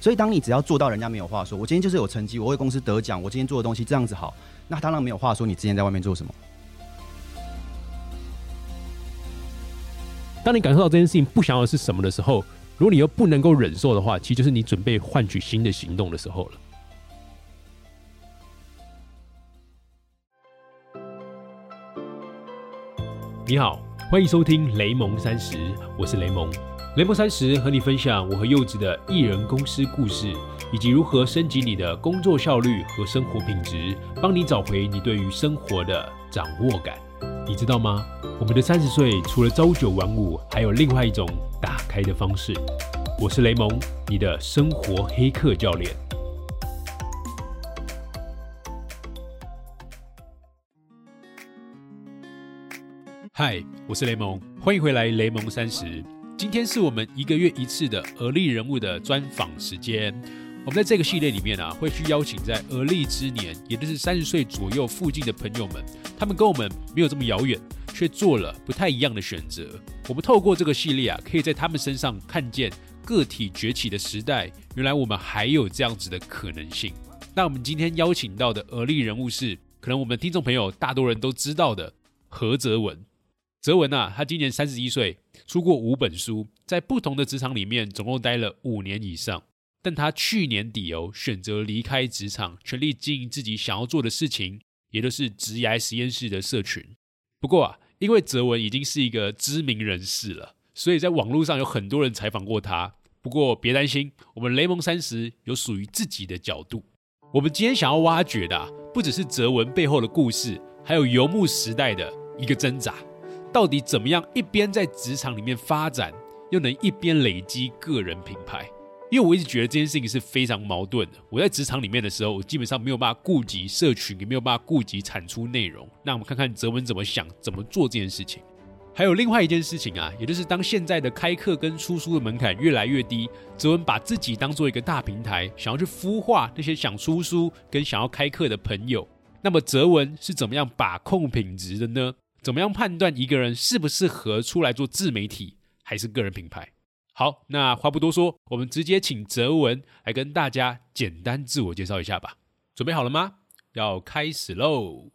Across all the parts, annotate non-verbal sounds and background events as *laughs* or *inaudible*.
所以当你只要做到人家没有话说，我今天就是有成绩，我为公司得奖，我今天做的东西这样子好，那当然没有话说。你之前在外面做什么？当你感受到这件事情不想要的是什么的时候，如果你又不能够忍受的话，其实就是你准备换取新的行动的时候了。你好，欢迎收听雷蒙三十，我是雷蒙。雷蒙三十和你分享我和柚子的艺人公司故事，以及如何升级你的工作效率和生活品质，帮你找回你对于生活的掌握感。你知道吗？我们的三十岁除了朝九晚五，还有另外一种打开的方式。我是雷蒙，你的生活黑客教练。嗨，我是雷蒙，欢迎回来雷蒙三十。今天是我们一个月一次的而立人物的专访时间。我们在这个系列里面啊，会去邀请在而立之年，也就是三十岁左右附近的朋友们，他们跟我们没有这么遥远，却做了不太一样的选择。我们透过这个系列啊，可以在他们身上看见个体崛起的时代，原来我们还有这样子的可能性。那我们今天邀请到的而立人物是，可能我们听众朋友大多人都知道的何泽文。泽文啊，他今年三十一岁，出过五本书，在不同的职场里面总共待了五年以上。但他去年底哦，选择离开职场，全力经营自己想要做的事情，也就是职涯实验室的社群。不过啊，因为泽文已经是一个知名人士了，所以在网络上有很多人采访过他。不过别担心，我们雷蒙三十有属于自己的角度。我们今天想要挖掘的，不只是泽文背后的故事，还有游牧时代的一个挣扎，到底怎么样一边在职场里面发展，又能一边累积个人品牌？因为我一直觉得这件事情是非常矛盾的。我在职场里面的时候，我基本上没有办法顾及社群，也没有办法顾及产出内容。那我们看看泽文怎么想，怎么做这件事情。还有另外一件事情啊，也就是当现在的开课跟出书的门槛越来越低，泽文把自己当做一个大平台，想要去孵化那些想出书跟想要开课的朋友。那么泽文是怎么样把控品质的呢？怎么样判断一个人适不适合出来做自媒体，还是个人品牌？好，那话不多说，我们直接请泽文来跟大家简单自我介绍一下吧。准备好了吗？要开始喽！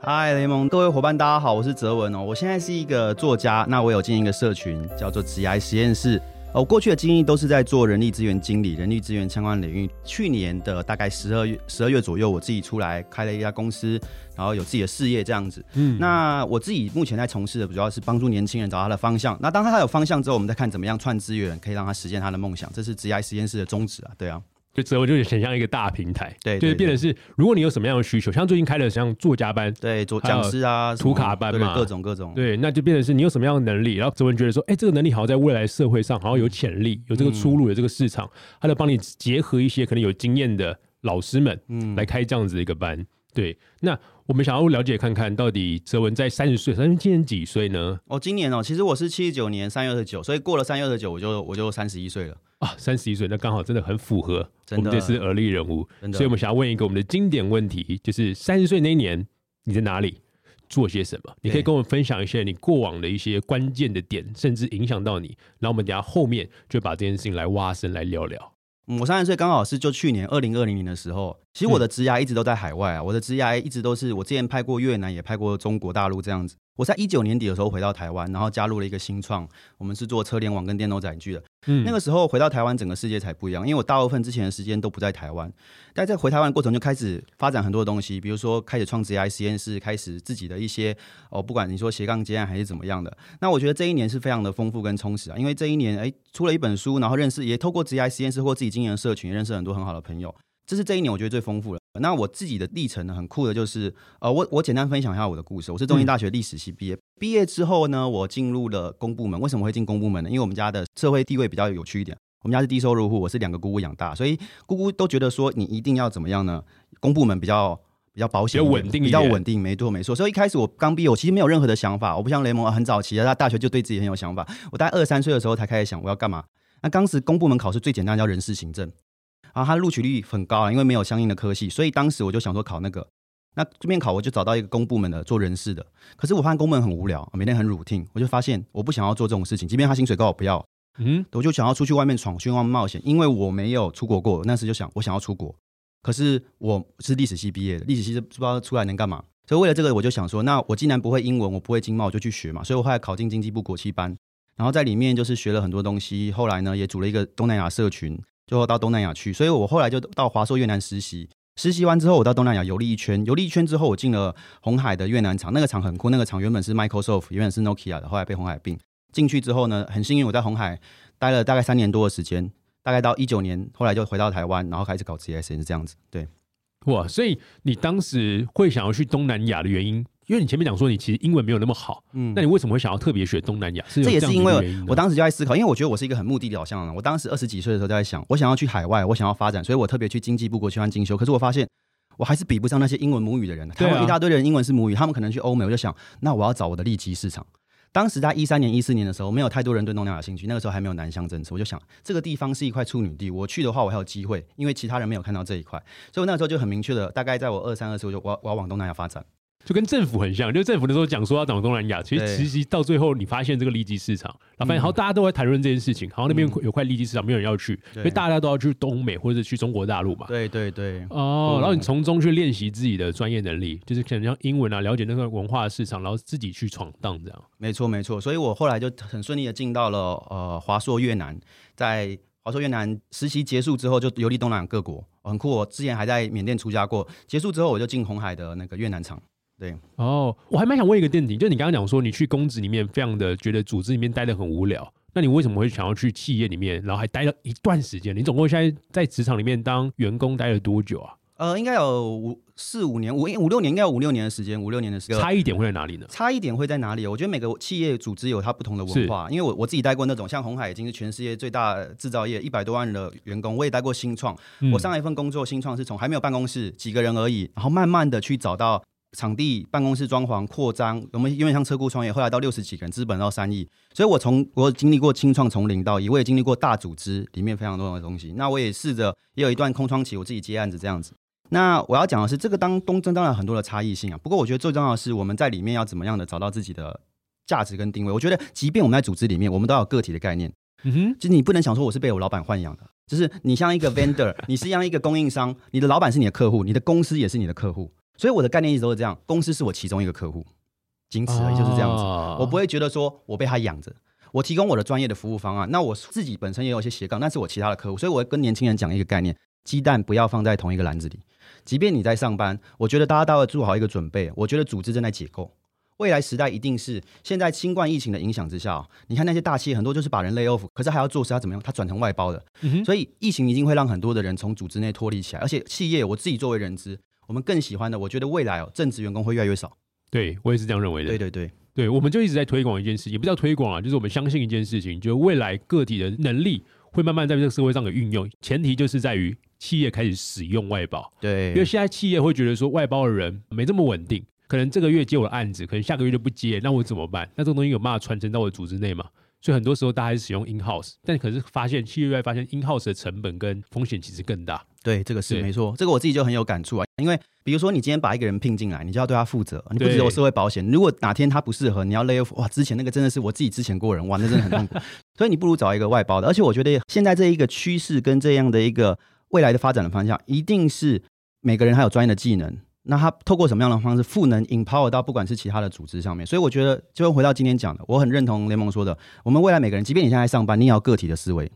嗨，雷蒙，各位伙伴，大家好，我是泽文哦。我现在是一个作家，那我有经营一个社群，叫做职涯实验室。我过去的经历都是在做人力资源经理、人力资源相关领域。去年的大概十二月、十二月左右，我自己出来开了一家公司，然后有自己的事业这样子。嗯，那我自己目前在从事的主要是帮助年轻人找他的方向。那当他有方向之后，我们再看怎么样串资源，可以让他实现他的梦想。这是职涯实验室的宗旨啊，对啊。就哲文就很像一个大平台，对，就是变成是，如果你有什么样的需求，像最近开了像作家班，对，做讲师啊，图卡班嘛，各种各种，对，那就变成是你有什么样的能力，然后哲文觉得说，哎，这个能力好像在未来社会上好像有潜力，有这个出路，有这个市场，他就帮你结合一些可能有经验的老师们，嗯，来开这样子的一个班，对，那。我们想要了解看看到底泽文在三十岁，三十今年几岁呢？哦，今年哦，其实我是七十九年三月二十九，所以过了三月二十九，我就我就三十一岁了啊，三十一岁，那刚好真的很符合我们这次而立人物，所以我们想要问一个我们的经典问题，就是三十岁那一年你在哪里做些什么？你可以跟我们分享一些你过往的一些关键的点，甚至影响到你，然后我们等下后面就把这件事情来挖深来聊聊。我三十岁刚好是就去年二零二零年的时候，其实我的职涯一直都在海外啊，我的职涯一直都是我之前拍过越南，也拍过中国大陆这样子。我在一九年底的时候回到台湾，然后加入了一个新创，我们是做车联网跟电动载具的。嗯，那个时候回到台湾，整个世界才不一样，因为我大部分之前的时间都不在台湾。但在回台湾过程就开始发展很多东西，比如说开始创职 AI 实验室，开始自己的一些哦，不管你说斜杠接案还是怎么样的。那我觉得这一年是非常的丰富跟充实啊，因为这一年哎出了一本书，然后认识也透过职 AI 实验室或自己经营的社群，认识很多很好的朋友。这是这一年我觉得最丰富的。那我自己的历程呢，很酷的，就是呃，我我简单分享一下我的故事。我是中医大学历史系毕业，毕业之后呢，我进入了公部门。为什么会进公部门呢？因为我们家的社会地位比较有趣一点。我们家是低收入户，我是两个姑姑养大，所以姑姑都觉得说你一定要怎么样呢？公部门比较比较保险、比较稳定、比较稳定，没错没错。所以一开始我刚毕业，我其实没有任何的想法。我不像雷蒙很早期的，他大学就对自己很有想法。我大概二三岁的时候才开始想我要干嘛。那当时公部门考试最简单叫人事行政。然后他录取率很高啊，因为没有相应的科系，所以当时我就想说考那个。那这边考我就找到一个公部门的做人事的，可是我发现公部门很无聊，每天很 routine，我就发现我不想要做这种事情，即便他薪水高我不要，嗯，我就想要出去外面闯，去外面冒险，因为我没有出国过，那时就想我想要出国，可是我是历史系毕业的，历史系是不知道出来能干嘛，所以为了这个我就想说，那我既然不会英文，我不会经贸，我就去学嘛，所以我后来考进经济部国际班，然后在里面就是学了很多东西，后来呢也组了一个东南亚社群，最后到东南亚去，所以我后来就到华硕越南实习。实习完之后，我到东南亚游历一圈，游历一圈之后，我进了红海的越南厂，那个厂很酷，那个厂原本是 Microsoft，原本是 Nokia 的，后来被红海并进去之后呢，很幸运我在红海待了大概三年多的时间，大概到一九年，后来就回到台湾，然后开始搞 GSN 这样子，对。哇，所以你当时会想要去东南亚的原因，因为你前面讲说你其实英文没有那么好，嗯，那你为什么会想要特别学东南亚？这也是因为我当时就在思考，因为我觉得我是一个很目的导向的人。我当时二十几岁的时候就在想，我想要去海外，我想要发展，所以我特别去经济部国际班进修。可是我发现我还是比不上那些英文母语的人。台湾一大堆人英文是母语，他们可能去欧美，我就想，那我要找我的利基市场。当时在一三年、一四年的时候，没有太多人对东南亚兴趣。那个时候还没有南向政策，我就想这个地方是一块处女地，我去的话我还有机会，因为其他人没有看到这一块，所以我那个时候就很明确的，大概在我二三二四，我就我我要往东南亚发展。就跟政府很像，就政府那时候讲说要找东南亚，其实其实到最后你发现这个利基市场，然后发现好大家都在谈论这件事情，好像那边有块利基市场，没有人要去，因为大家都要去东美或者去中国大陆嘛。对对对。哦，然后你从中去练习自己的专业能力，就是可能像英文啊，了解那个文化市场，然后自己去闯荡这样。没错没错，所以我后来就很顺利的进到了呃华硕越南，在华硕越南实习结束之后，就游历东南亚各国，很酷。我之前还在缅甸出家过，结束之后我就进红海的那个越南厂。对哦，我还蛮想问一个问题，就你刚刚讲说你去公职里面非常的觉得组织里面待的很无聊，那你为什么会想要去企业里面，然后还待了一段时间？你总共现在在职场里面当员工待了多久啊？呃，应该有五四五年，五五六年，应该有五六年的时间，五六年的时间。差一点会在哪里呢？差一点会在哪里？我觉得每个企业组织有它不同的文化，因为我我自己待过那种像红海已经是全世界最大制造业，一百多万人的员工，我也待过新创。我上一份工作新创是从还没有办公室，几个人而已，然后慢慢的去找到。场地、办公室装潢、扩张，我们因为像车库创业，后来到六十几个人，资本到三亿，所以我从我经历过清创从零到一，我也经历过大组织里面非常多的东西。那我也试着也有一段空窗期，我自己接案子这样子。那我要讲的是，这个当东征当然很多的差异性啊。不过我觉得最重要的是，我们在里面要怎么样的找到自己的价值跟定位。我觉得，即便我们在组织里面，我们都要有个体的概念。嗯哼，就是你不能想说我是被我老板豢养的，就是你像一个 vendor，*laughs* 你是像一个供应商，你的老板是你的客户，你的公司也是你的客户。所以我的概念一直都是这样，公司是我其中一个客户，仅此而已，就是这样子。我不会觉得说我被他养着，我提供我的专业的服务方案，那我自己本身也有一些斜杠，那是我其他的客户。所以我会跟年轻人讲一个概念：鸡蛋不要放在同一个篮子里。即便你在上班，我觉得大家都要做好一个准备。我觉得组织正在解构，未来时代一定是现在新冠疫情的影响之下，你看那些大企业很多就是把人 lay off，可是还要做事，要怎么样？它转成外包的。所以疫情一定会让很多的人从组织内脱离起来，而且企业我自己作为人资。我们更喜欢的，我觉得未来哦，正职员工会越来越少。对我也是这样认为的。对对对，对，我们就一直在推广一件事也，不叫推广啊，就是我们相信一件事情，就是未来个体的能力会慢慢在这个社会上的运用，前提就是在于企业开始使用外包。对，因为现在企业会觉得说外包的人没这么稳定，可能这个月接我的案子，可能下个月就不接，那我怎么办？那这个东西有办法传承到我的组织内吗？所以很多时候大家还是使用 in house，但可是发现企业外发现 in house 的成本跟风险其实更大。对，这个是没错，这个我自己就很有感触啊。因为比如说你今天把一个人聘进来，你就要对他负责，你不只有社会保险。如果哪天他不适合，你要 lay off，哇，之前那个真的是我自己之前过人，哇，那真的很痛苦。*laughs* 所以你不如找一个外包的。而且我觉得现在这一个趋势跟这样的一个未来的发展的方向，一定是每个人还有专业的技能。那他透过什么样的方式赋能 empower 到不管是其他的组织上面，所以我觉得就回到今天讲的，我很认同联盟说的，我们未来每个人，即便你现在上班，你也要个体的思维。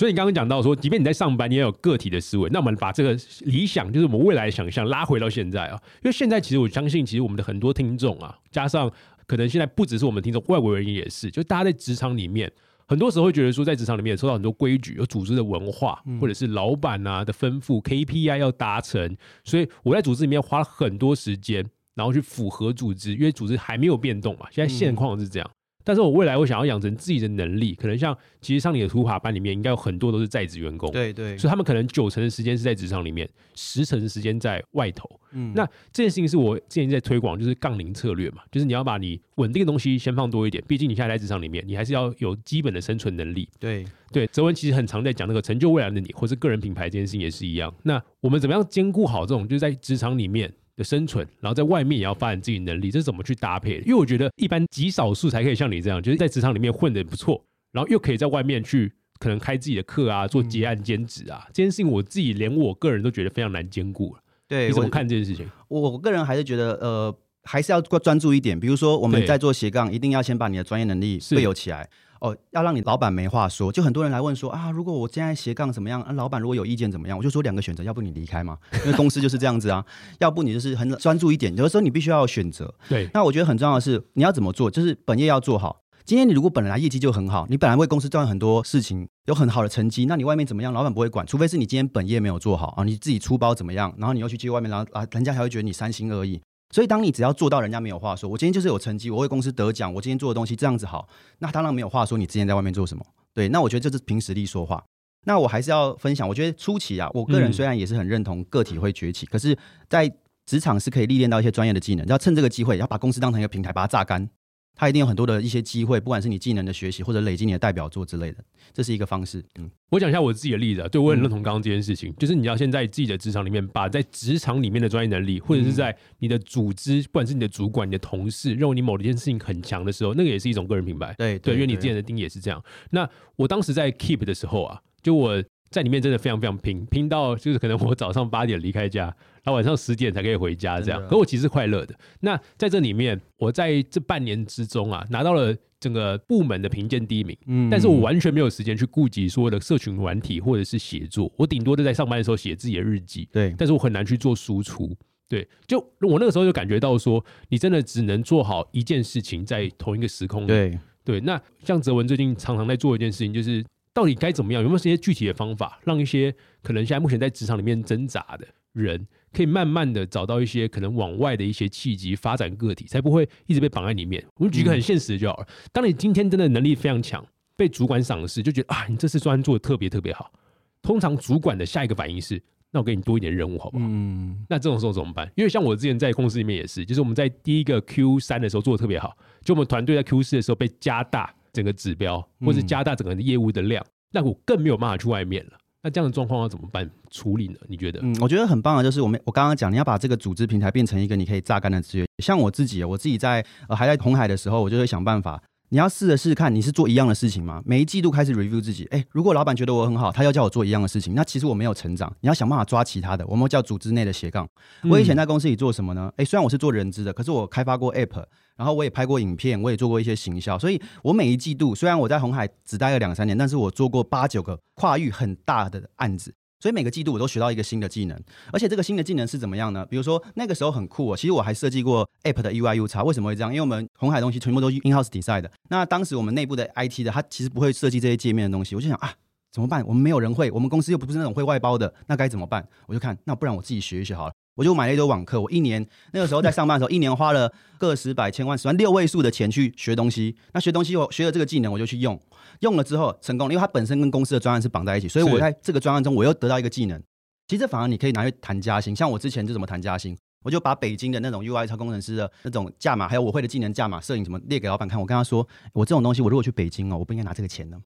所以你刚刚讲到说，即便你在上班，你也有个体的思维。那我们把这个理想，就是我们未来的想象拉回到现在啊，因为现在其实我相信，其实我们的很多听众啊，加上可能现在不只是我们听众，外国人也是，就大家在职场里面。很多时候会觉得说，在职场里面受到很多规矩、有组织的文化，或者是老板啊的吩咐，KPI 要达成，所以我在组织里面花了很多时间，然后去符合组织，因为组织还没有变动嘛。现在现况是这样。但是我未来我想要养成自己的能力，可能像其实上你的图卡班里面应该有很多都是在职员工，对对，所以他们可能九成的时间是在职场里面，十成的时间在外头。嗯，那这件事情是我之前在推广，就是杠铃策略嘛，就是你要把你稳定的东西先放多一点，毕竟你现在在职场里面，你还是要有基本的生存能力。对对，泽文其实很常在讲那个成就未来的你，或是个人品牌这件事情也是一样。那我们怎么样兼顾好这种就是在职场里面？的生存，然后在外面也要发展自己能力，这是怎么去搭配？因为我觉得一般极少数才可以像你这样，就是在职场里面混的不错，然后又可以在外面去可能开自己的课啊，做结案兼职啊，这件事情我自己连我个人都觉得非常难兼顾了。对，你怎么看这件事情？我个人还是觉得，呃，还是要专注一点。比如说，我们在做斜杠，一定要先把你的专业能力备有起来。哦，要让你老板没话说。就很多人来问说啊，如果我现在斜杠怎么样？啊，老板如果有意见怎么样？我就说两个选择，要不你离开嘛，因为公司就是这样子啊。要不你就是很专注一点。有的时候你必须要选择。*laughs* 对。那我觉得很重要的是，你要怎么做？就是本业要做好。今天你如果本来业绩就很好，你本来为公司赚很多事情，有很好的成绩，那你外面怎么样？老板不会管，除非是你今天本业没有做好啊，你自己出包怎么样？然后你又去接外面，然后啊，人家才会觉得你三心二意。所以，当你只要做到人家没有话说，我今天就是有成绩，我为公司得奖，我今天做的东西这样子好，那当然没有话说。你之前在外面做什么？对，那我觉得这是凭实力说话。那我还是要分享，我觉得初期啊，我个人虽然也是很认同个体会崛起，可是，在职场是可以历练到一些专业的技能，要趁这个机会，要把公司当成一个平台，把它榨干。它一定有很多的一些机会，不管是你技能的学习，或者累积你的代表作之类的，这是一个方式。嗯，我讲一下我自己的例子啊，对我很认同刚刚这件事情，就是你要先在自己的职场里面，把在职场里面的专业能力，或者是在你的组织，不管是你的主管、你的同事，认为你某一件事情很强的时候，那个也是一种个人品牌。对对，因为你之前的定义也是这样。那我当时在 Keep 的时候啊，就我。在里面真的非常非常拼，拼到就是可能我早上八点离开家，然后晚上十点才可以回家这样。可我其实快乐的。那在这里面，我在这半年之中啊，拿到了整个部门的评鉴第一名。嗯，但是我完全没有时间去顾及所有的社群软体或者是写作，我顶多就在上班的时候写自己的日记。对，但是我很难去做输出。对，就我那个时候就感觉到说，你真的只能做好一件事情，在同一个时空里。对对，那像泽文最近常常在做一件事情，就是。到底该怎么样？有没有一些具体的方法，让一些可能现在目前在职场里面挣扎的人，可以慢慢的找到一些可能往外的一些契机，发展个体，才不会一直被绑在里面？我们举个很现实的就好了。当你今天真的能力非常强，被主管赏识，就觉得啊，你这次专做的特别特别好。通常主管的下一个反应是，那我给你多一点任务，好不好？嗯。那这种时候怎么办？因为像我之前在公司里面也是，就是我们在第一个 Q 三的时候做的特别好，就我们团队在 Q 四的时候被加大。整个指标，或是加大整个业务的量，那我更没有办法去外面了。那这样的状况要怎么办处理呢？你觉得？嗯，我觉得很棒的，就是我们我刚刚讲，你要把这个组织平台变成一个你可以榨干的资源。像我自己，我自己在呃还在红海的时候，我就会想办法。你要试着试看，你是做一样的事情吗？每一季度开始 review 自己，哎，如果老板觉得我很好，他要叫我做一样的事情，那其实我没有成长。你要想办法抓其他的，我们叫组织内的斜杠。我以前在公司里做什么呢？哎，虽然我是做人资的，可是我开发过 app，然后我也拍过影片，我也做过一些行销，所以我每一季度虽然我在红海只待了两三年，但是我做过八九个跨域很大的案子。所以每个季度我都学到一个新的技能，而且这个新的技能是怎么样呢？比如说那个时候很酷哦，其实我还设计过 App 的 UI U 叉，为什么会这样？因为我们红海东西全部都是 in house design 的。那当时我们内部的 IT 的他其实不会设计这些界面的东西，我就想啊，怎么办？我们没有人会，我们公司又不是那种会外包的，那该怎么办？我就看，那不然我自己学一学好了。我就买了一堆网课，我一年那个时候在上班的时候，一年花了个十百千万十万六位数的钱去学东西。那学东西我学了这个技能，我就去用，用了之后成功，因为它本身跟公司的专案是绑在一起，所以我在这个专案中我又得到一个技能。其实反而你可以拿去谈加薪，像我之前就怎么谈加薪，我就把北京的那种 UI 超工程师的那种价码，还有我会的技能价码、摄影什么列给老板看。我跟他说，我这种东西我如果去北京哦，我不应该拿这个钱呢。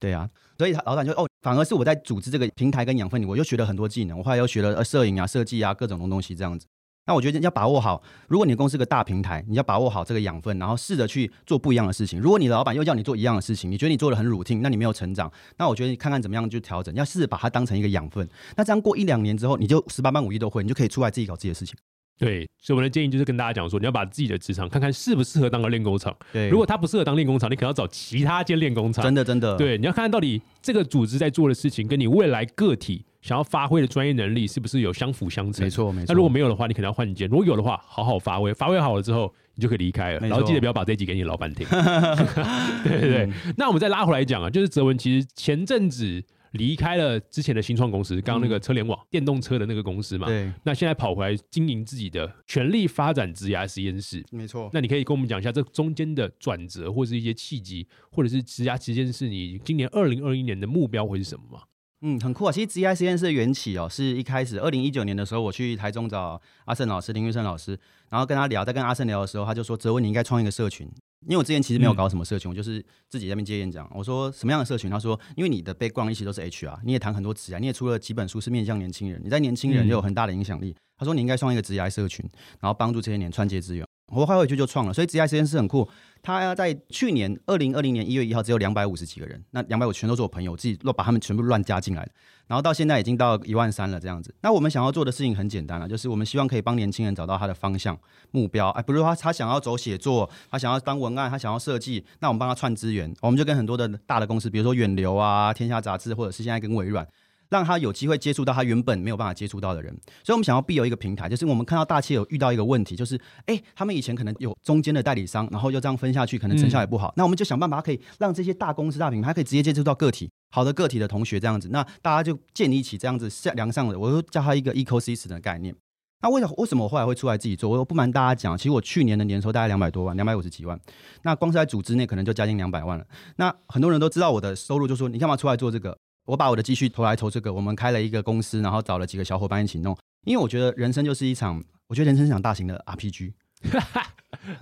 对啊，所以他老板就哦，反而是我在组织这个平台跟养分里，我又学了很多技能。我后来又学了摄影啊、设计啊各种东西这样子。那我觉得要把握好，如果你的公司个大平台，你要把握好这个养分，然后试着去做不一样的事情。如果你老板又叫你做一样的事情，你觉得你做的很 routine，那你没有成长。那我觉得你看看怎么样就调整，要试着把它当成一个养分。那这样过一两年之后，你就十八般武艺都会，你就可以出来自己搞自己的事情。对，所以我的建议就是跟大家讲说，你要把自己的职场看看适不适合当个练功场。对，如果他不适合当练功场，你可能要找其他间练功场。真的，真的。对，你要看看到底这个组织在做的事情，跟你未来个体想要发挥的专业能力是不是有相辅相成。没错，没错。那如果没有的话，你可能要换一间；如果有的话，好好发挥，发挥好了之后，你就可以离开了。然后记得不要把这集给你老板听。*laughs* 对对对。那我们再拉回来讲啊，就是泽文其实前阵子。离开了之前的新创公司，刚刚那个车联网电动车的那个公司嘛，对。那现在跑回来经营自己的全力发展职涯实验室，没错。那你可以跟我们讲一下这中间的转折，或是一些契机，或者是职涯实验室，你今年二零二一年的目标会是什么吗？嗯，很酷啊。其实职涯实验室的缘起哦，是一开始二零一九年的时候，我去台中找阿胜老师林玉胜老师，然后跟他聊，在跟阿胜聊的时候，他就说：“哲文，你应该创一个社群。”因为我之前其实没有搞什么社群，我就是自己在那边接演讲。我说什么样的社群？他说，因为你的背光一起都是 HR，你也谈很多职涯，你也出了几本书是面向年轻人，你在年轻人就有很大的影响力。他说你应该创一个职业社群，然后帮助这些年串接资源。我快回去就创了，所以职业实验室很酷。他在去年二零二零年一月一号只有两百五十几个人，那两百五全都是我朋友，我自己乱把他们全部乱加进来的。然后到现在已经到一万三了这样子。那我们想要做的事情很简单了，就是我们希望可以帮年轻人找到他的方向目标。哎，比如说他他想要走写作，他想要当文案，他想要设计，那我们帮他串资源，我们就跟很多的大的公司，比如说远流啊、天下杂志，或者是现在跟微软。让他有机会接触到他原本没有办法接触到的人，所以我们想要必有一个平台，就是我们看到大企业有遇到一个问题，就是哎，他们以前可能有中间的代理商，然后又这样分下去，可能成效也不好。那我们就想办法可以让这些大公司、大品牌可以直接接触到个体，好的个体的同学这样子，那大家就建立起这样子良上的，我就叫他一个 ecosystem 的概念。那为什为什么我后来会出来自己做？我不瞒大家讲，其实我去年的年收大概两百多万，两百五十几万。那光是在组织内可能就将近两百万了。那很多人都知道我的收入，就说你干嘛出来做这个？我把我的积蓄投来投这个，我们开了一个公司，然后找了几个小伙伴一起弄。因为我觉得人生就是一场，我觉得人生是场大型的 RPG，*laughs*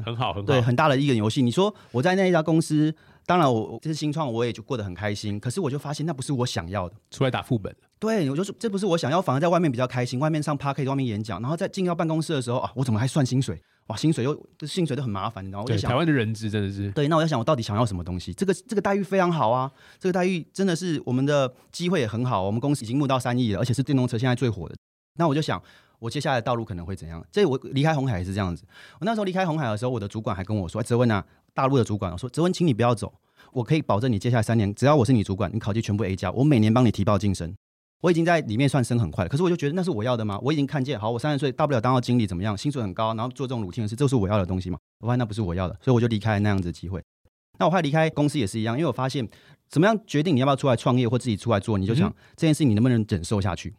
很好，很好，对，很大的一个游戏。你说我在那一家公司，当然我这是新创，我也就过得很开心。可是我就发现那不是我想要的，出来打副本。对，我就是这不是我想要，反而在外面比较开心。外面上 a r k 外面演讲，然后在进到办公室的时候啊，我怎么还算薪水？哇，薪水又这薪水都很麻烦，你知道吗？对，台湾的人资真的是。对，那我在想，我到底想要什么东西？这个这个待遇非常好啊，这个待遇真的是我们的机会也很好。我们公司已经募到三亿了，而且是电动车现在最火的。那我就想，我接下来的道路可能会怎样？这我离开红海也是这样子。我那时候离开红海的时候，我的主管还跟我说：“泽文啊，大陆的主管，我说泽文，请你不要走，我可以保证你接下来三年，只要我是你主管，你考绩全部 A 加，我每年帮你提报晋升。”我已经在里面算升很快了，可是我就觉得那是我要的吗？我已经看见，好，我三十岁大不了当到经理怎么样？薪水很高，然后做这种乳清的事，这是我要的东西吗？我发现那不是我要的，所以我就离开那样子的机会。那我后来离开公司也是一样，因为我发现怎么样决定你要不要出来创业或自己出来做，你就想这件事你能不能忍受下去。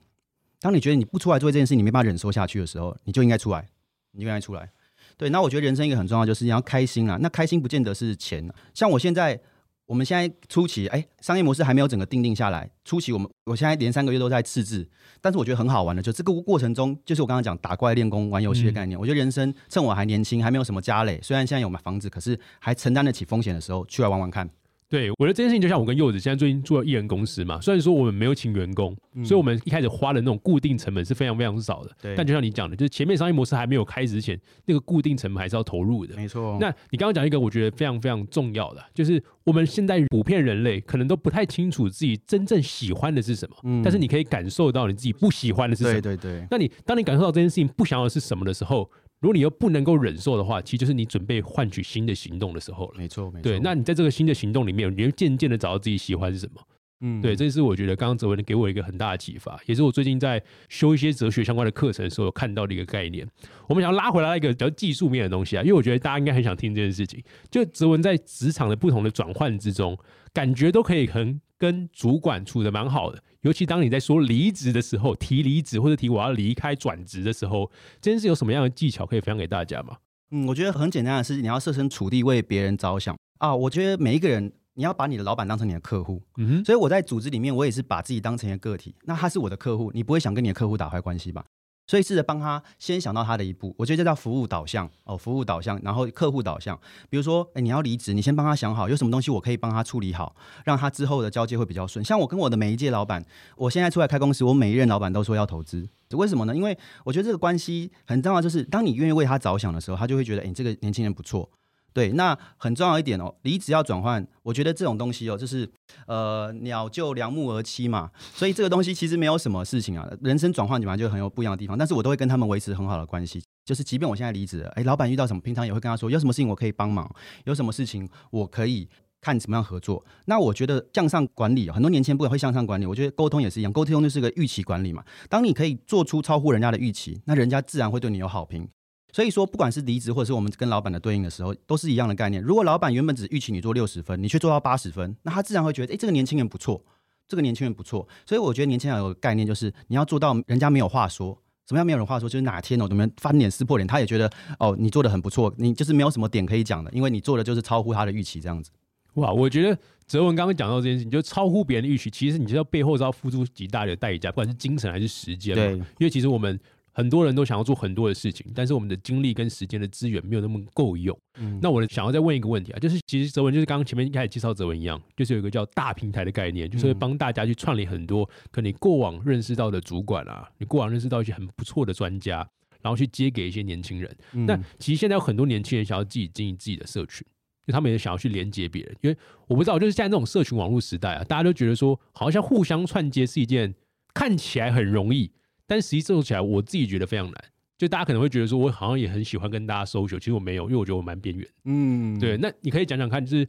当你觉得你不出来做这件事，你没办法忍受下去的时候，你就应该出来，你就应该出来。对，那我觉得人生一个很重要就是你要开心啊。那开心不见得是钱，像我现在。我们现在初期，哎，商业模式还没有整个定定下来。初期我们，我现在连三个月都在赤字，但是我觉得很好玩的，就这个过程中，就是我刚刚讲打怪练功、玩游戏的概念。我觉得人生趁我还年轻，还没有什么家累，虽然现在有买房子，可是还承担得起风险的时候，去来玩玩看。对，我觉得这件事情就像我跟柚子现在最近做艺人公司嘛，虽然说我们没有请员工，所以我们一开始花的那种固定成本是非常非常少的。对，但就像你讲的，就是前面商业模式还没有开始之前，那个固定成本还是要投入的。没错。那你刚刚讲一个我觉得非常非常重要的，就是我们现在普遍人类可能都不太清楚自己真正喜欢的是什么，嗯，但是你可以感受到你自己不喜欢的是什么。对对对。那你当你感受到这件事情不想要的是什么的时候。如果你又不能够忍受的话，其实就是你准备换取新的行动的时候了。没错，没错。对，那你在这个新的行动里面，你就渐渐的找到自己喜欢是什么。嗯，对，这是我觉得刚刚哲文给我一个很大的启发，也是我最近在修一些哲学相关的课程的时候看到的一个概念。我们想要拉回来一个比较技术面的东西啊，因为我觉得大家应该很想听这件事情。就哲文在职场的不同的转换之中，感觉都可以很跟主管处的蛮好的。尤其当你在说离职的时候，提离职或者提我要离开转职的时候，这件事有什么样的技巧可以分享给大家吗？嗯，我觉得很简单的是，你要设身处地为别人着想啊。我觉得每一个人，你要把你的老板当成你的客户。嗯哼，所以我在组织里面，我也是把自己当成一个个体。那他是我的客户，你不会想跟你的客户打坏关系吧？所以试着帮他先想到他的一步，我觉得这叫服务导向哦，服务导向，然后客户导向。比如说，哎，你要离职，你先帮他想好有什么东西我可以帮他处理好，让他之后的交接会比较顺。像我跟我的每一届老板，我现在出来开公司，我每一任老板都说要投资，为什么呢？因为我觉得这个关系很重要，就是当你愿意为他着想的时候，他就会觉得，哎，这个年轻人不错。对，那很重要一点哦，离职要转换，我觉得这种东西哦，就是呃，鸟就良木而栖嘛，所以这个东西其实没有什么事情啊。人生转换本来就很有不一样的地方，但是我都会跟他们维持很好的关系，就是即便我现在离职了，哎，老板遇到什么，平常也会跟他说，有什么事情我可以帮忙，有什么事情我可以看怎么样合作。那我觉得向上管理，很多年轻人不会向上管理，我觉得沟通也是一样，沟通就是个预期管理嘛。当你可以做出超乎人家的预期，那人家自然会对你有好评。所以说，不管是离职或者是我们跟老板的对应的时候，都是一样的概念。如果老板原本只预期你做六十分，你却做到八十分，那他自然会觉得，哎，这个年轻人不错，这个年轻人不错。所以我觉得年轻人有个概念，就是你要做到人家没有话说。什么样没有人话说？就是哪天我们翻脸撕破脸，他也觉得哦，你做的很不错，你就是没有什么点可以讲的，因为你做的就是超乎他的预期这样子。哇，我觉得哲文刚刚讲到这件事情，就超乎别人的预期，其实你知道背后是要付出极大的代价，不管是精神还是时间。对，因为其实我们。很多人都想要做很多的事情，但是我们的精力跟时间的资源没有那么够用。嗯那我想要再问一个问题啊，就是其实泽文就是刚刚前面一开始介绍泽文一样，就是有一个叫大平台的概念，就是会帮大家去串联很多可能你过往认识到的主管啊，你过往认识到一些很不错的专家，然后去接给一些年轻人。嗯那其实现在有很多年轻人想要自己经营自己的社群，就他们也想要去连接别人，因为我不知道，就是现在这种社群网络时代啊，大家都觉得说，好像互相串接是一件看起来很容易，但实际做起来，我自己觉得非常难。就大家可能会觉得说，我好像也很喜欢跟大家 social，其实我没有，因为我觉得我蛮边缘。嗯对，那你可以讲讲看，就是因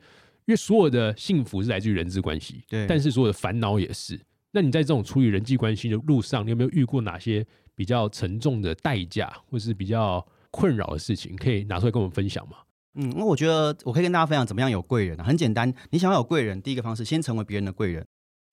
为所有的幸福是来自于人际关系，对但是所有的烦恼也是。那你在这种处理人际关系的路上，你有没有遇过哪些比较沉重的代价，或是比较困扰的事情，可以拿出来跟我们分享吗？嗯，那我觉得我可以跟大家分享怎么样有贵人啊，很简单，你想要有贵人，第一个方式先成为别人的贵人。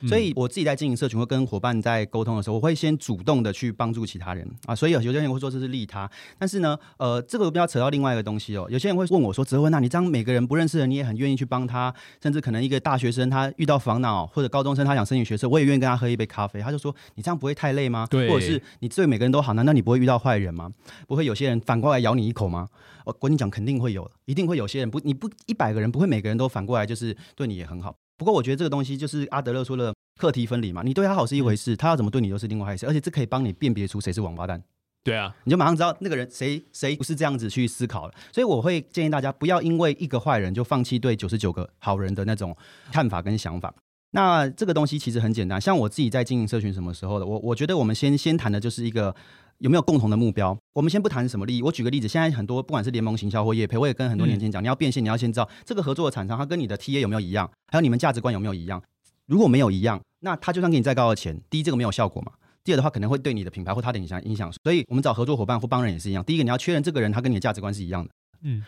所以我自己在经营社群，会跟伙伴在沟通的时候，我会先主动的去帮助其他人啊。所以有些人会说这是利他，但是呢，呃，这个不要扯到另外一个东西哦。有些人会问我说：“泽文，那你这样每个人不认识的，你也很愿意去帮他，甚至可能一个大学生他遇到烦恼，或者高中生他想申请学社，我也愿意跟他喝一杯咖啡。”他就说：“你这样不会太累吗？对或者是你对每个人都好，难道你不会遇到坏人吗？不会有些人反过来咬你一口吗？”我跟你讲，肯定会有，一定会有些人不，你不一百个人不会每个人都反过来就是对你也很好。不过我觉得这个东西就是阿德勒说的课题分离嘛，你对他好是一回事，他要怎么对你又是另外一回事，而且这可以帮你辨别出谁是王八蛋，对啊，你就马上知道那个人谁谁不是这样子去思考了。所以我会建议大家不要因为一个坏人就放弃对九十九个好人的那种看法跟想法。那这个东西其实很简单，像我自己在经营社群什么时候的，我我觉得我们先先谈的就是一个有没有共同的目标。我们先不谈什么利益，我举个例子，现在很多不管是联盟行销或业培，我也跟很多年轻人讲，你要变现，你要先知道这个合作的厂商他跟你的 TA 有没有一样，还有你们价值观有没有一样。如果没有一样，那他就算给你再高的钱，第一这个没有效果嘛。第二的话，可能会对你的品牌或他的影响影响，所以我们找合作伙伴或帮人也是一样。第一个，你要确认这个人他跟你的价值观是一样的。嗯，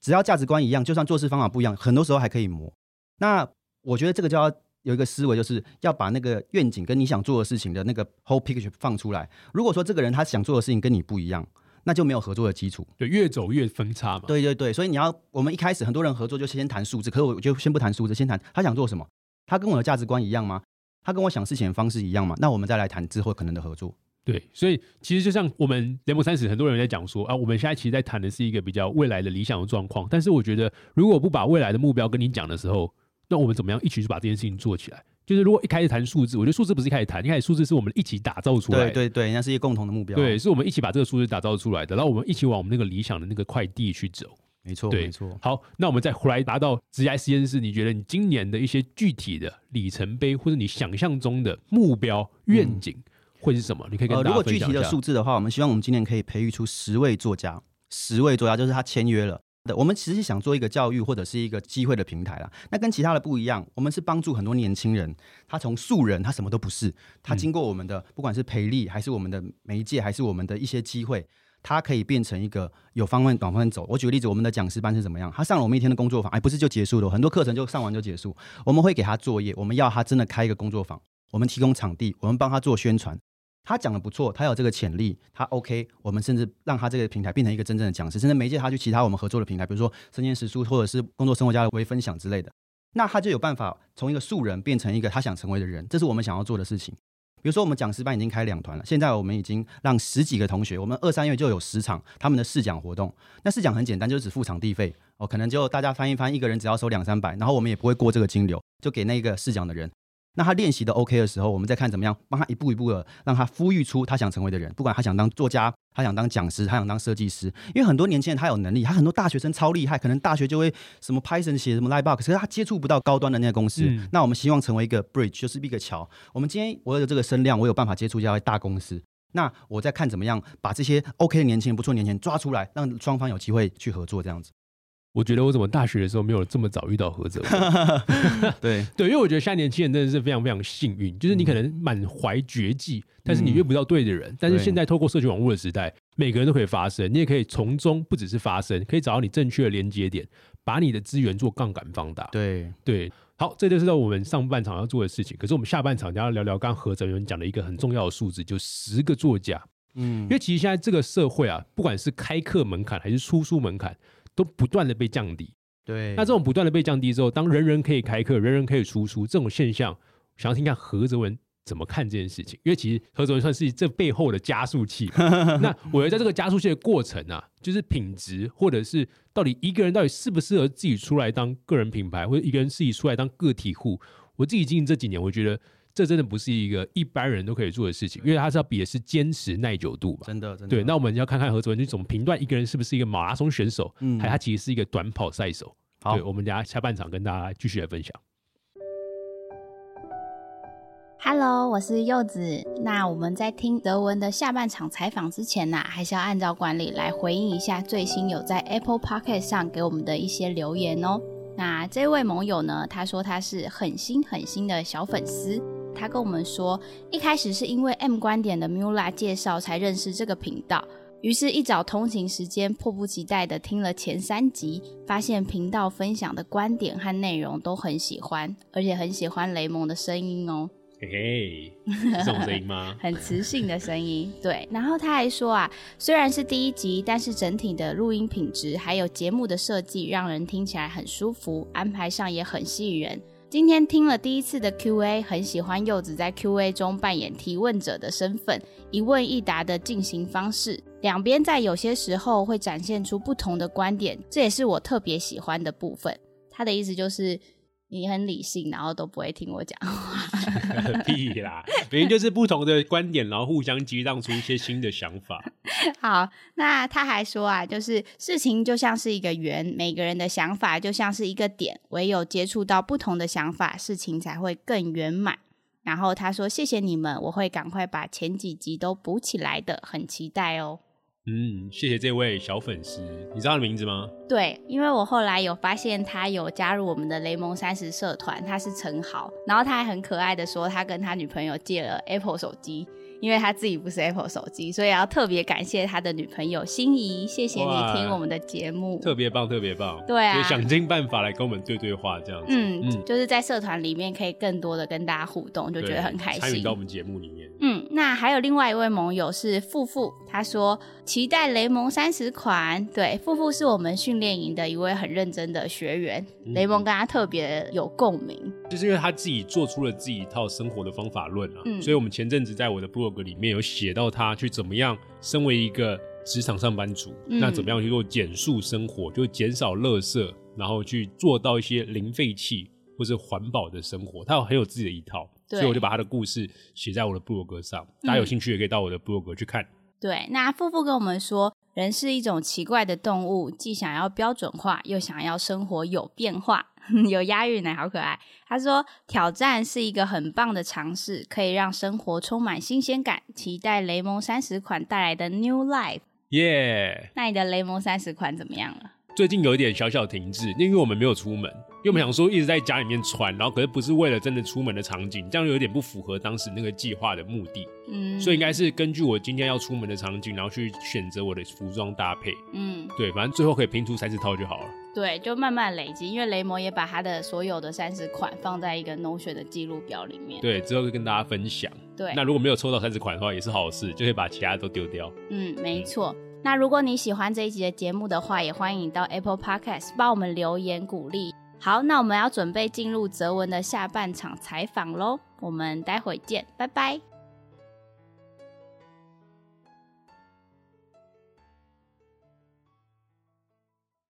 只要价值观一样，就算做事方法不一样，很多时候还可以磨。那我觉得这个就要有一个思维，就是要把那个愿景跟你想做的事情的那个 whole picture 放出来。如果说这个人他想做的事情跟你不一样，那就没有合作的基础。对，越走越分叉嘛。对对对，所以你要我们一开始很多人合作就先谈数字，可是我就先不谈数字，先谈他想做什么，他跟我的价值观一样吗？他跟我想事情的方式一样吗？那我们再来谈之后可能的合作。对，所以其实就像我们联盟三十，很多人在讲说啊，我们现在其实在谈的是一个比较未来的理想的状况。但是我觉得，如果不把未来的目标跟你讲的时候，那我们怎么样一起去把这件事情做起来？就是如果一开始谈数字，我觉得数字不是一开始谈，一开始数字是我们一起打造出来的。对对对，那是一个共同的目标。对，，是我们一起把这个数字打造出来的，然后我们一起往我们那个理想的那个快递去走。没错对没错。好，那我们再回来达到职业实验室，你觉得你今年的一些具体的里程碑，或者你想象中的目标愿景会是什么？你可以跟呃，大如果具体的。数字的话，我们希望我们今年可以培育出十位作家，十位作家就是他签约了。的，我们其实想做一个教育或者是一个机会的平台啦。那跟其他的不一样，我们是帮助很多年轻人，他从素人，他什么都不是，他经过我们的、不管是培力，还是我们的媒介，还是我们的一些机会，他可以变成一个有方向、往方向走。我举个例子，我们的讲师班是怎么样？他上了我们一天的工作坊，哎，不是就结束了，很多课程就上完就结束。我们会给他作业，我们要他真的开一个工作坊，我们提供场地，我们帮他做宣传。他讲的不错，他有这个潜力，他 OK，我们甚至让他这个平台变成一个真正的讲师，甚至媒介他去其他我们合作的平台，比如说生鲜食书或者是工作生活家的微分享之类的，那他就有办法从一个素人变成一个他想成为的人，这是我们想要做的事情。比如说，我们讲师班已经开两团了，现在我们已经让十几个同学，我们二三月就有十场他们的试讲活动。那试讲很简单，就是只付场地费哦，可能就大家翻一翻，一个人只要收两三百，然后我们也不会过这个金流，就给那个试讲的人。那他练习的 OK 的时候，我们再看怎么样帮他一步一步的让他孵育出他想成为的人，不管他想当作家，他想当讲师，他想当设计师。因为很多年轻人他有能力，他很多大学生超厉害，可能大学就会什么 Python 写什么 Lightbox，可是他接触不到高端的那个公司。嗯那我们希望成为一个 bridge，就是一个桥。我们今天我有这个声量，我有办法接触一些大公司。那我再看怎么样把这些 OK 的年轻人、不错的年轻人抓出来，让双方有机会去合作，这样子。我觉得我怎么大学的时候没有这么早遇到何泽 *laughs* 文？*laughs* 对，对，因为我觉得现在年轻人真的是非常非常幸运，就是你可能满怀绝技，但是你遇不到对的人。但是现在透过社群网络的时代，每个人都可以发声，你也可以从中不只是发声，可以找到你正确的连接点，把你的资源做杠杆放大。对，对，好，这就是我们上半场要做的事情。可是我们下半场要聊聊刚刚何泽文讲的一个很重要的数字，就十个作家。嗯因为其实现在这个社会啊，不管是开课门槛还是出书门槛，都不断的被降低。对，那这种不断的被降低之后，当人人可以开课，人人可以出书，这种现象，想要听看何泽文怎么看这件事情？因为其实何泽文算是这背后的加速器。*laughs* 那我觉得在这个加速器的过程啊，就是品质，或者是到底一个人到底适不适合自己出来当个人品牌，或者一个人自己出来当个体户，我自己经营这几年，我觉得这真的不是一个一般人都可以做的事情，因为他是要比的是坚持耐久度嘛。真的，真的。对，那我们要看看何泽文你怎么评断一个人是不是一个马拉松选手，嗯，还他其实是一个短跑赛手。好，我们等下下半场跟大家继续来分享。Hello，我是柚子。那我们在听德文的下半场采访之前呢，还是要按照惯例来回应一下最新有在 Apple p o c k e t 上给我们的一些留言哦。那这位盟友呢，他说他是很新很新的小粉丝。他跟我们说，一开始是因为 M 观点的 Mula 介绍才认识这个频道，于是，一早通勤时间迫不及待的听了前三集，发现频道分享的观点和内容都很喜欢，而且很喜欢雷蒙的声音哦。嘿，这种声音吗？*laughs* 很磁性的声音，对。然后他还说啊，虽然是第一集，但是整体的录音品质还有节目的设计，让人听起来很舒服，安排上也很吸引人。今天听了第一次的 Q&A，很喜欢柚子在 Q&A 中扮演提问者的身份，一问一答的进行方式，两边在有些时候会展现出不同的观点，这也是我特别喜欢的部分。他的意思就是。你很理性，然后都不会听我讲话。*laughs* 屁啦，明明就是不同的观点，然后互相激荡出一些新的想法。*laughs* 好，那他还说啊，就是事情就像是一个圆，每个人的想法就像是一个点，唯有接触到不同的想法，事情才会更圆满。然后他说：“谢谢你们，我会赶快把前几集都补起来的，很期待哦。”嗯，谢谢这位小粉丝，你知道他的名字吗？对，因为我后来有发现他有加入我们的雷蒙三十社团，他是陈豪，然后他还很可爱的说他跟他女朋友借了 Apple 手机。因为他自己不是 Apple 手机，所以要特别感谢他的女朋友心仪。谢谢你听我们的节目，特别棒，特别棒。对啊，想尽办法来跟我们对对话，这样子。嗯，就是在社团里面可以更多的跟大家互动，就觉得很开心。参与到我们节目里面。嗯，那还有另外一位盟友是富富，他说期待雷蒙三十款。对，富富是我们训练营的一位很认真的学员，雷蒙跟他特别有共鸣，就是因为他自己做出了自己一套生活的方法论啊。嗯，所以我们前阵子在我的 blog。里面有写到他去怎么样，身为一个职场上班族，那怎么样去做减速生活，就减少垃圾，然后去做到一些零废弃或是环保的生活。他有很有自己的一套，所以我就把他的故事写在我的部落格上。大家有兴趣也可以到我的部落格去看。对，那富富跟我们说，人是一种奇怪的动物，既想要标准化，又想要生活有变化。*laughs* 有押韵呢，好可爱。他说：“挑战是一个很棒的尝试，可以让生活充满新鲜感。期待雷蒙三十款带来的 New Life。”耶！那你的雷蒙三十款怎么样了？最近有一点小小停滞，因为我们没有出门，因为我们想说一直在家里面穿，然后可是不是为了真的出门的场景，这样有点不符合当时那个计划的目的。嗯，所以应该是根据我今天要出门的场景，然后去选择我的服装搭配。嗯，对，反正最后可以拼出三十套就好了。对，就慢慢累积，因为雷蒙也把他的所有的三十款放在一个 No 选的记录表里面。对，之后会跟大家分享。对，那如果没有抽到三十款的话，也是好事，就可以把其他都丢掉。嗯，没错。那如果你喜欢这一集的节目的话，也欢迎到 Apple Podcast 帮我们留言鼓励。好，那我们要准备进入泽文的下半场采访喽，我们待会见，拜拜。